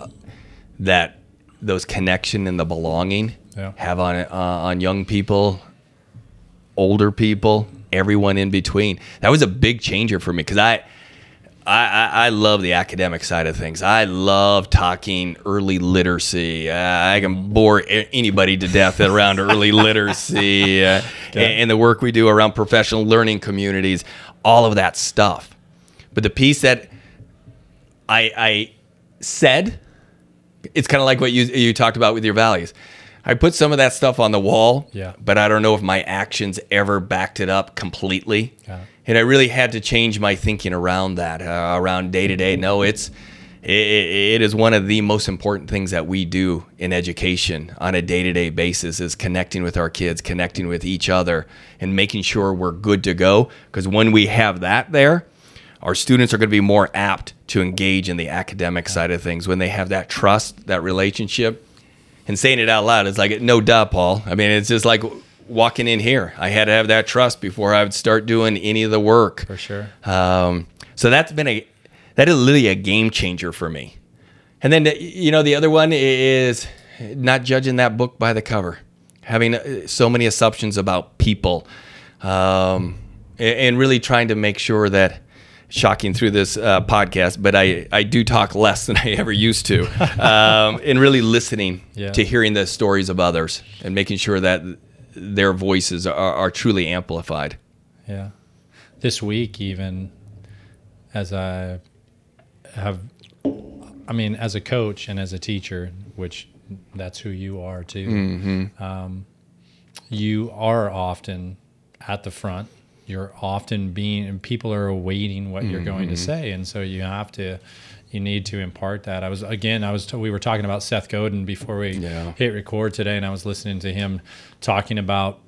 that those connection and the belonging Yeah. have on uh, on young people older people everyone in between that was a big changer for me because I, I I love the academic side of things. I love talking early literacy. Uh, I can bore anybody to death around early literacy uh, Okay. and the work we do around professional learning communities, all of that stuff. But the piece that I, I said, it's kind of like what you you talked about with your values. I put some of that stuff on the wall, Yeah. but I don't know if my actions ever backed it up completely. It. And I really had to change my thinking around that, uh, around day to day. No, it's it, it is one of the most important things that we do in education on a day to day basis is connecting with our kids, connecting with each other, and making sure we're good to go. Because when we have that there, our students are going to be more apt to engage in the academic side of things when they have that trust, that relationship. And saying it out loud is like no doubt, Paul. I mean, it's just like walking in here. I had to have that trust before I would start doing any of the work. for sure Um, so that's been a that is literally a game changer for me. And then you know the other one is not judging that book by the cover, having uh, so many assumptions about people, um, and really trying to make sure that shocking through this uh, podcast, but I, I do talk less than I ever used to. Um, and really listening Yeah. to hearing the stories of others and making sure that their voices are, are truly amplified. Yeah. This week, even as I have, I mean, as a coach and as a teacher, which that's who you are too, um, you are often at the front. You're often being, and people are awaiting what you're going to say. And so you have to, you need to impart that. I was, again, I was, we were talking about Seth Godin before we Yeah. hit record today, and I was listening to him talking about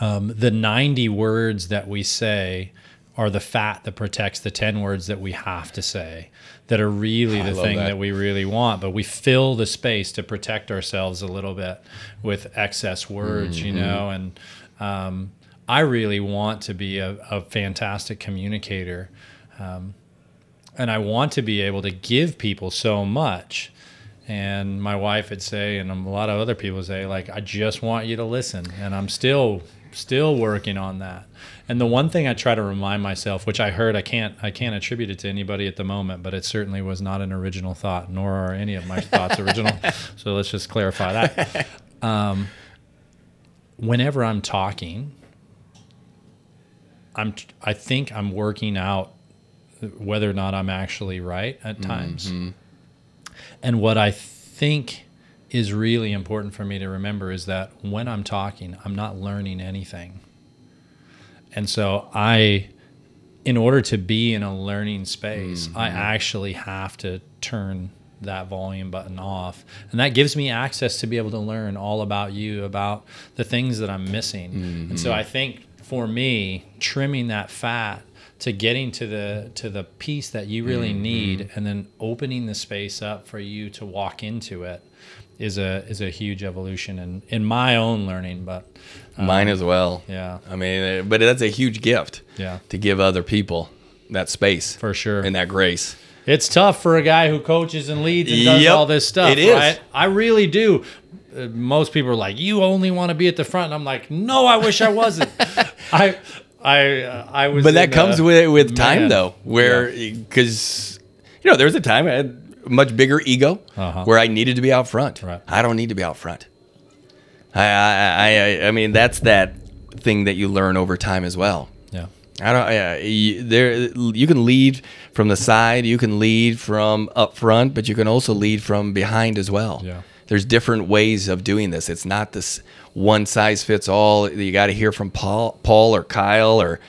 um, the 90 words that we say are the fat that protects the 10 words that we have to say that are really I the thing that. that. we really want but we fill the space to protect ourselves a little bit with excess words you know and um, i really want to be a, a fantastic communicator um, and i want to be able to give people so much. And my wife would say and a lot of other people say like i just want you to listen and i'm still still working on that. And the one thing i try to remind myself which i heard i can't i can't attribute it to anybody at the moment but it certainly was not an original thought nor are any of my thoughts original. So let's just clarify that. Um, whenever i'm talking i'm i think i'm working out whether or not i'm actually right at mm-hmm. times and what I think is really important for me to remember is that when I'm talking, I'm not learning anything. And so I, in order to be in a learning space, I mm-hmm. actually have to turn that volume button off. And that gives me access to be able to learn all about you, about the things that I'm missing. And so mm-hmm. I think for me, trimming that fat to getting to the to the piece that you really need and then opening the space up for you to walk into it is a is a huge evolution in in my own learning but Mine as well. yeah I mean, uh, but that's a huge gift yeah to give other people that space for sure and that grace. It's tough for a guy who coaches and leads and does Yep, all this stuff. it is. Right? I really do. Uh, most people are like, "You only want to be at the front," and I'm like, "No, I wish I wasn't." I, I, uh, I was. But that in, comes uh, with with time man. though, where because you know there was a time I had a much bigger ego Uh-huh. where I needed to be out front. Right. I don't need to be out front. I I, I I mean that's that thing that you learn over time as well. Yeah. I don't. Yeah, you, there, you can lead from the side. You can lead from up front, but you can also lead from behind as well. Yeah. There's different ways of doing this. It's not this one size fits all. You got to hear from Paul, Paul or Kyle, or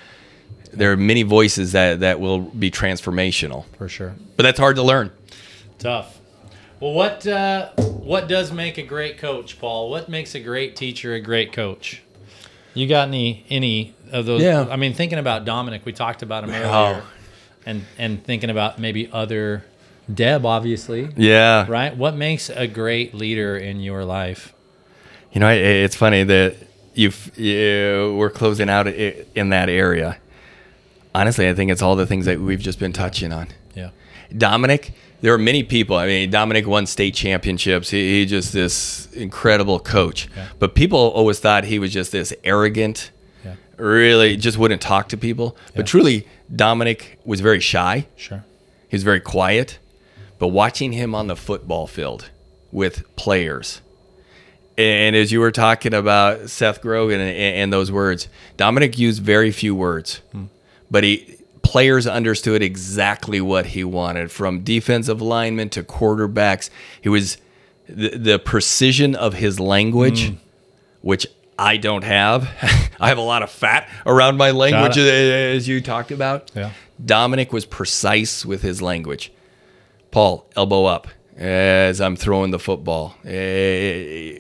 there are many voices that that will be transformational. for sure. But that's hard to learn. Tough. Well, what uh, what does make a great coach, Paul? What makes a great teacher a great coach? You got any any of those? Yeah. I mean, thinking about Dominic, we talked about him earlier, Oh. and and thinking about maybe other Deb, obviously, Yeah. right? What makes a great leader in your life? You know, it, it's funny that you've you, we're closing out in that area. Honestly, I think it's all the things that we've just been touching on. Yeah. Dominic, there are many people. I mean, Dominic won state championships. He, he just this incredible coach. Yeah. But people always thought he was just this arrogant, Yeah. really just wouldn't talk to people. Yeah. But truly, Dominic was very shy. Sure. He was very quiet. But watching him on the football field with players, and as you were talking about Seth Godin and, and those words, Dominic used very few words, hmm. but he players understood exactly what he wanted from defensive linemen to quarterbacks. He was the, the precision of his language, hmm. which I don't have. I have a lot of fat around my language, as you talked about. Yeah. Dominic was precise with his language. Paul, elbow up as I'm throwing the football. Eh,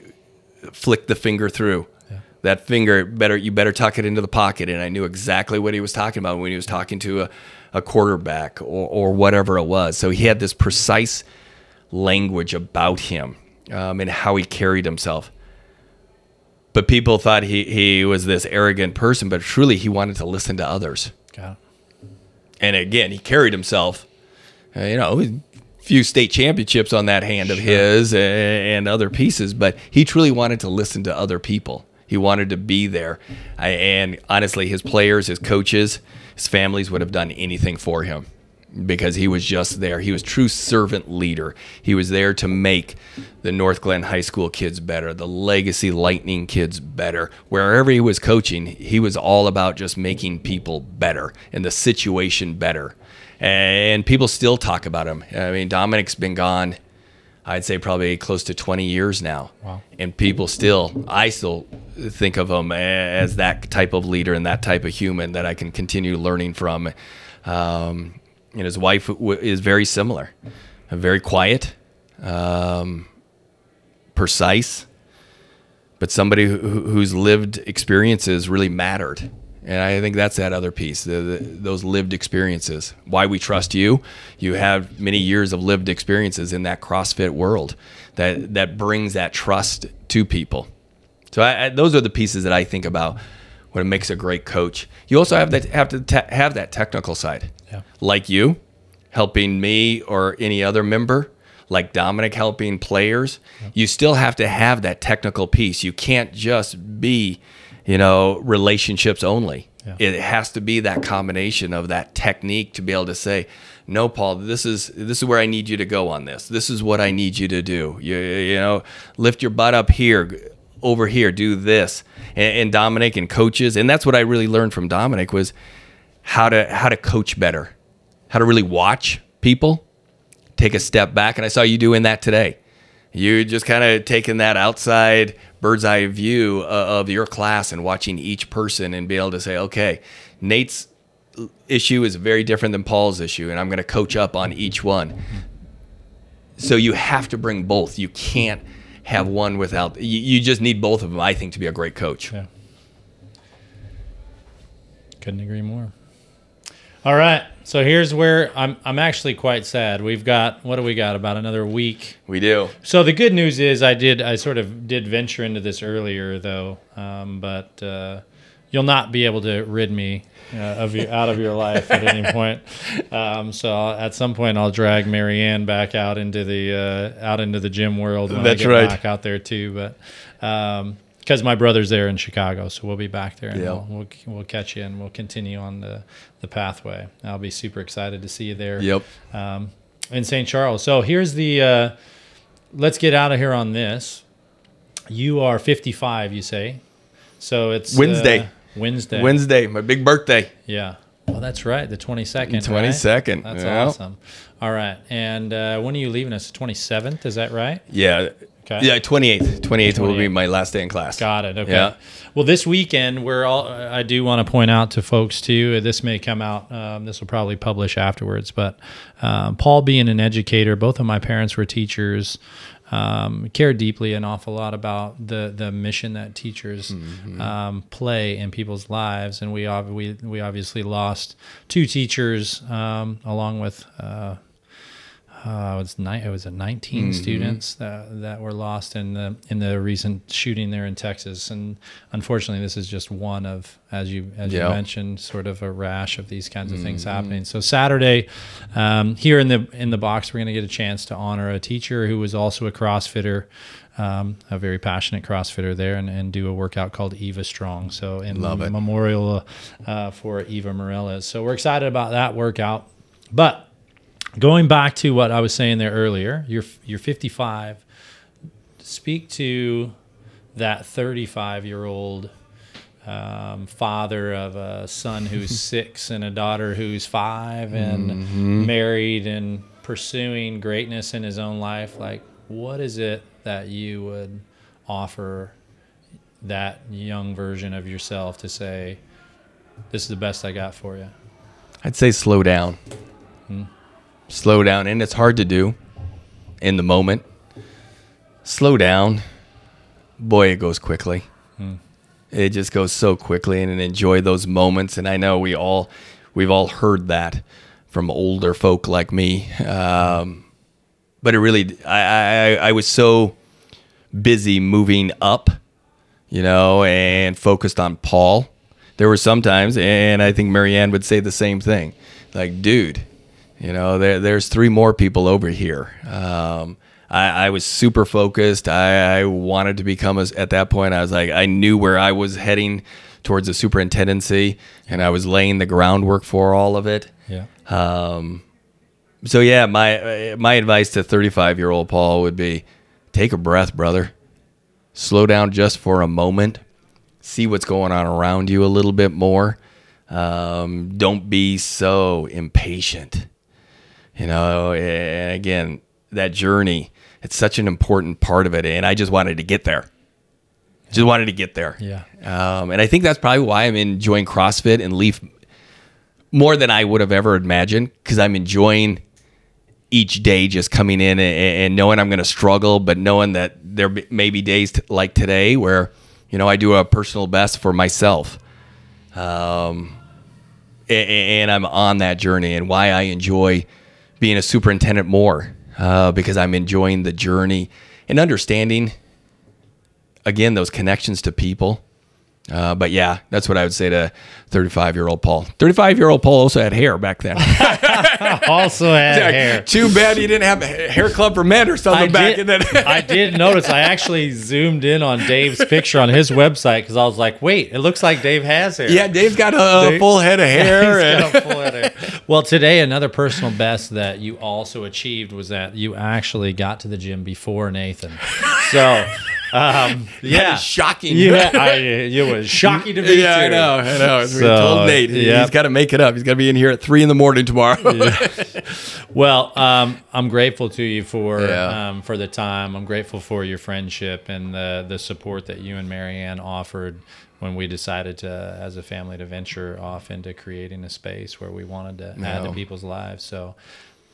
flick the finger through. That finger better you better tuck it into the pocket. And I knew exactly what he was talking about when he was talking to a, a quarterback or, or whatever it was. So he had this precise language about him um, and how he carried himself. But people thought he, he was this arrogant person, but truly he wanted to listen to others and again, he carried himself. Uh, you know, a few state championships on that hand of his and other pieces, but he truly wanted to listen to other people. He He wanted to be there. And honestly, his players, his coaches, his families would have done anything for him because he was just there. He was true servant leader. He was there to make the Northglenn High School kids better, the Legacy Lightning kids better. Wherever he was coaching, he was all about just making people better and the situation better. And people still talk about him. I mean, Dominic's been gone I'd say probably close to 20 years now. Wow. And people still, I still think of him as that type of leader and that type of human that I can continue learning from. Um, and his wife w- is very similar, very quiet, um, precise, but somebody who, whose lived experiences really mattered. And I think that's that other piece, the, the, those lived experiences. Why we trust you. You have many years of lived experiences in that CrossFit world that, that brings that trust to people. So I, I, those are the pieces that I think about when it makes a great coach. You also have that have to te- have that technical side, Yeah. like you, helping me or any other member, like Dominic helping players. You still have to have that technical piece. You can't just be, you know, relationships only. Yeah. It has to be that combination of that technique to be able to say, "No, Paul, this is this is where I need you to go on this. This is what I need you to do. You you know, lift your butt up here." over here do this and, and dominic and coaches and that's what i really learned from dominic was how to how to coach better how to really watch people take a step back and i saw you doing that today you just kind of taking that outside bird's eye view uh, of your class and watching each person and be able to say okay nate's issue is very different than paul's issue and i'm going to coach up on each one so you have to bring both you can't have one without you, you just need both of them i think to be a great coach Yeah. Couldn't agree more. All right. So here's where I'm I'm actually quite sad. We've got what do we got? About another week. we do So the good news is I did I sort of did venture into this earlier though, um, but uh, you'll not be able to rid me uh, of you out of your life at any point. Um, so I'll, at some point I'll drag Marianne back out into the uh, out into the gym world when That's I get right. back out there too. But um, because my brother's there in Chicago, so we'll be back there and Yeah. we'll, we'll we'll catch you and we'll continue on the the pathway. I'll be super excited to see you there yep um, in St. Charles. So here's the. Uh, let's get out of here on this. You are 55, you say. So it's Wednesday. Uh, Wednesday. wednesday my big birthday Yeah. Well, that's right. The 22nd. 22nd, Right? That's yeah. awesome. All right. And uh, when are you leaving us? 27th. Is that right? yeah Okay. yeah 28th 28th will be my last day in class Got it. Okay. Yeah. Well, this weekend we're all. I do want to point out to folks too. This may come out. Um, this will probably publish afterwards. But um, Paul, being an educator, both of my parents were teachers. Um, care deeply an awful lot about the the mission that teachers Mm-hmm. um, play in people's lives, and we ob- we we obviously lost two teachers um, along with. Uh, uh, it was ni- it was a 19 Mm-hmm. students that, that were lost in the in the recent shooting there in Texas, and unfortunately, this is just one of as you as. Mm-hmm. you mentioned, sort of a rash of these kinds of things happening. So Saturday, um, here in the in the box, we're going to get a chance to honor a teacher who was also a CrossFitter. Um, a very passionate CrossFitter there, and, and do a workout called Eva Strong. So, in Love memorial uh, for Eva Mireles. So, we're excited about that workout. But going back to what I was saying there earlier, you're you're 55. Speak to that 35 year old um, father of a son who's six and a daughter who's five and married and pursuing greatness in his own life. Like, what is it that you would offer that young version of yourself to say, "This is the best I got for you"? I'd say slow down. Slow down, and it's hard to do in the moment. Slow down. Boy, it goes quickly. It just goes so quickly, and enjoy those moments. And I know we all, we've all heard that from older folk like me. Um, but it really, I, I, I was so busy moving up, you know, and focused on Paul. There were some times, and I think Marianne would say the same thing. Like, dude, you know, there, there's three more people over here. Um, I, I was super focused. I, I wanted to become a, at that point. I was like, I knew where I was heading towards the superintendency, and I was laying the groundwork for all of it. Yeah. Um, so yeah, my my advice to 35 year old Paul would be, take a breath, brother. Slow down just for a moment. See what's going on around you a little bit more. Um, don't be so impatient. You know, and again, that journey, it's such an important part of it. And I just wanted to get there. Just wanted to get there. Yeah. Um, and I think that's probably why I'm enjoying CrossFit and Leaf more than I would have ever imagined because I'm enjoying each day just coming in and, and knowing I'm going to struggle, but knowing that there may be days t- like today where, you know, I do a personal best for myself. Um, and, and I'm on that journey and why I enjoy being a superintendent more uh, because I'm enjoying the journey and understanding, again, those connections to people. Uh, but yeah, that's what I would say to 35 year old Paul. 35 year old Paul also had hair back then. also had hair. Too bad he didn't have a hair club for men or something I back did, in that. I did notice. I actually zoomed in on Dave's picture on his website because I was like, "Wait, it looks like Dave has hair." yeah, Dave's got a, Dave- full head of hair. And- got a full head of hair. Well, today another personal best that you also achieved was that you actually got to the gym before Nathan. So, um, yeah, shocking. Yeah, I, it was shocking to me yeah, I too. know. I know. As we told Nate, yep. he's got to make it up. He's got to be in here at three in the morning tomorrow. Well, um, I'm grateful to you for Yeah. um, for the time. I'm grateful for your friendship and the the support that you and Marianne offered when we decided to, as a family, to venture off into creating a space where we wanted to add to people's lives. So,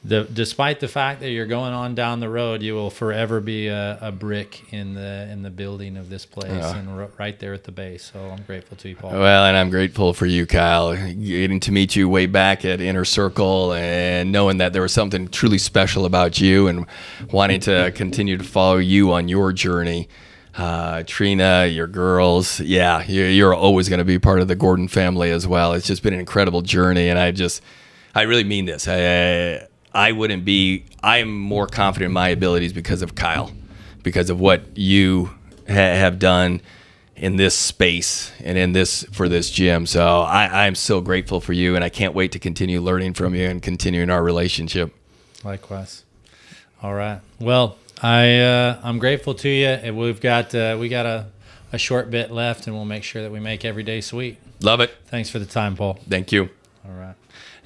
the despite the fact that you're going on down the road, you will forever be a, a brick in the in the building of this place Yeah. and r- right there at the base. So I'm grateful to you, Paul. Well, and I'm grateful for you, Kyle, getting to meet you way back at Inner Circle and knowing that there was something truly special about you and wanting to continue to follow you on your journey. Uh, Trina, your girls, yeah, you're, you're always going to be part of the Gordon family as well. It's just been an incredible journey, and I just, I really mean this. I, I wouldn't be, I'm more confident in my abilities because of Kyle, because of what you ha- have done in this space and in this for this gym. So I, I'm so grateful for you, and I can't wait to continue learning from you and continuing our relationship. Likewise. All right. Well, I uh, I'm grateful to you. And We've got uh, we got a, a short bit left, and we'll make sure that we make every day sweet. Love it. Thanks for the time, Paul. Thank you. All right.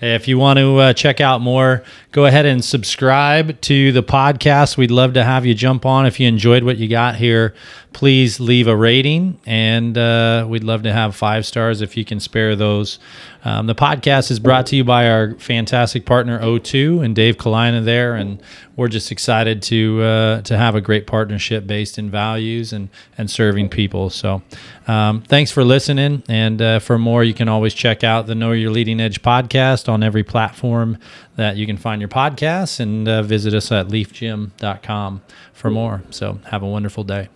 If you want to uh, check out more, go ahead and subscribe to the podcast. We'd love to have you jump on. If you enjoyed what you got here, please leave a rating, and uh, we'd love to have five stars if you can spare those. Um, the podcast is brought to you by our fantastic partner O2 and Dave Kalina there, and we're just excited to uh, to have a great partnership based in values and and serving people. So, um, thanks for listening, and uh, for more, you can always check out the Know Your Leading Edge podcast on every platform that you can find your podcasts, and uh, visit us at leafgym.com for more. So, have a wonderful day.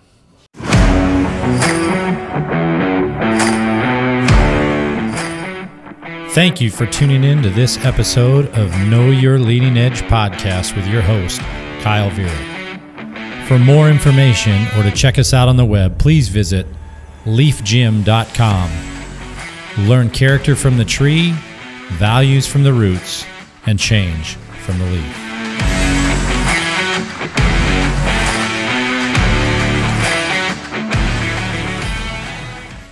Thank you for tuning in to this episode of Know Your Leading Edge podcast with your host, Kyle Vera. For more information or to check us out on the web, please visit leafgym.com. Learn character from the tree, values from the roots, and change from the leaf.